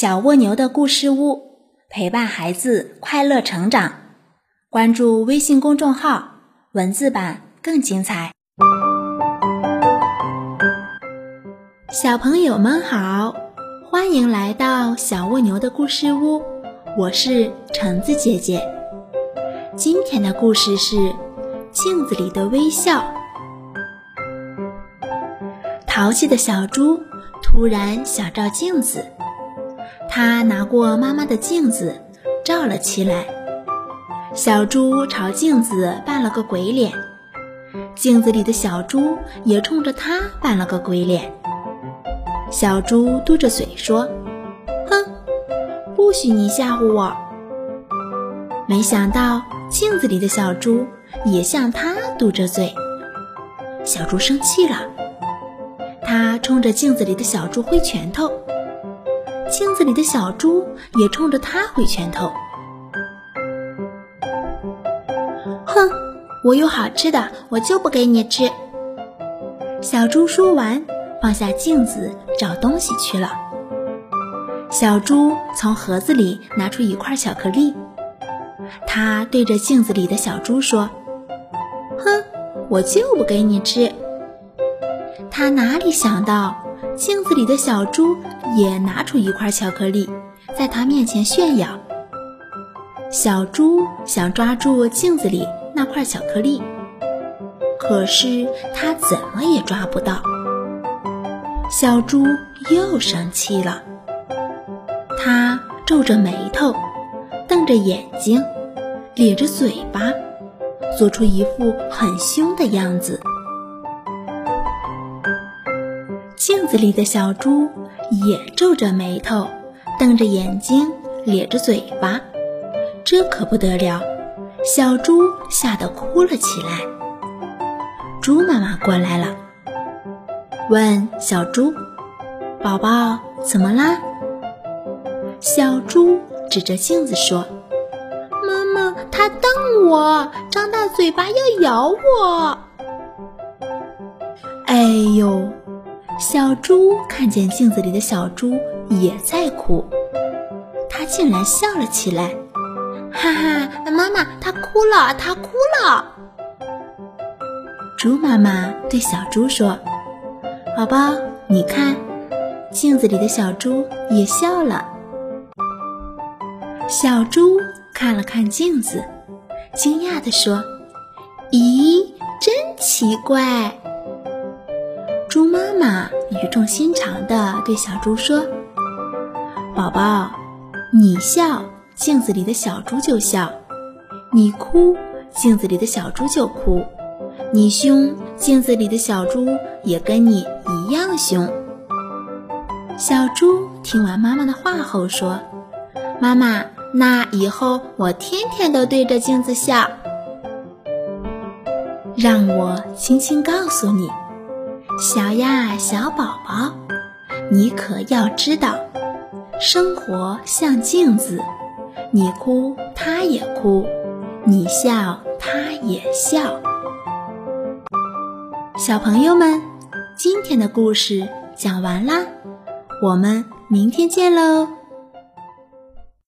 小蜗牛的故事屋，陪伴孩子快乐成长。关注微信公众号，文字版更精彩。小朋友们好，欢迎来到小蜗牛的故事屋，我是橙子姐姐。今天的故事是《镜子里的微笑》。淘气的小猪突然想照镜子。他拿过妈妈的镜子，照了起来。小猪朝镜子扮了个鬼脸，镜子里的小猪也冲着他扮了个鬼脸。小猪嘟着嘴说：“哼，不许你吓唬我！”没想到镜子里的小猪也向他嘟着嘴。小猪生气了，他冲着镜子里的小猪挥拳头。镜子里的小猪也冲着他挥拳头。哼，我有好吃的，我就不给你吃。小猪说完，放下镜子找东西去了。小猪从盒子里拿出一块巧克力，他对着镜子里的小猪说：“哼，我就不给你吃。”他哪里想到，镜子里的小猪。也拿出一块巧克力，在他面前炫耀。小猪想抓住镜子里那块巧克力，可是它怎么也抓不到。小猪又生气了，它皱着眉头，瞪着眼睛，咧着嘴巴，做出一副很凶的样子。镜子里的小猪。也皱着眉头，瞪着眼睛，咧着嘴巴，这可不得了！小猪吓得哭了起来。猪妈妈过来了，问小猪：“宝宝，怎么啦？”小猪指着镜子说：“妈妈，它瞪我，张大嘴巴要咬我。”哎呦！小猪看见镜子里的小猪也在哭，它竟然笑了起来，哈哈！妈妈，它哭了，它哭了。猪妈妈对小猪说：“宝宝，你看，镜子里的小猪也笑了。”小猪看了看镜子，惊讶地说：“咦，真奇怪。”猪妈妈语重心长地对小猪说：“宝宝，你笑，镜子里的小猪就笑；你哭，镜子里的小猪就哭；你凶，镜子里的小猪也跟你一样凶。”小猪听完妈妈的话后说：“妈妈，那以后我天天都对着镜子笑。”让我轻轻告诉你。小呀，小宝宝，你可要知道，生活像镜子，你哭它也哭，你笑它也笑。小朋友们，今天的故事讲完啦，我们明天见喽。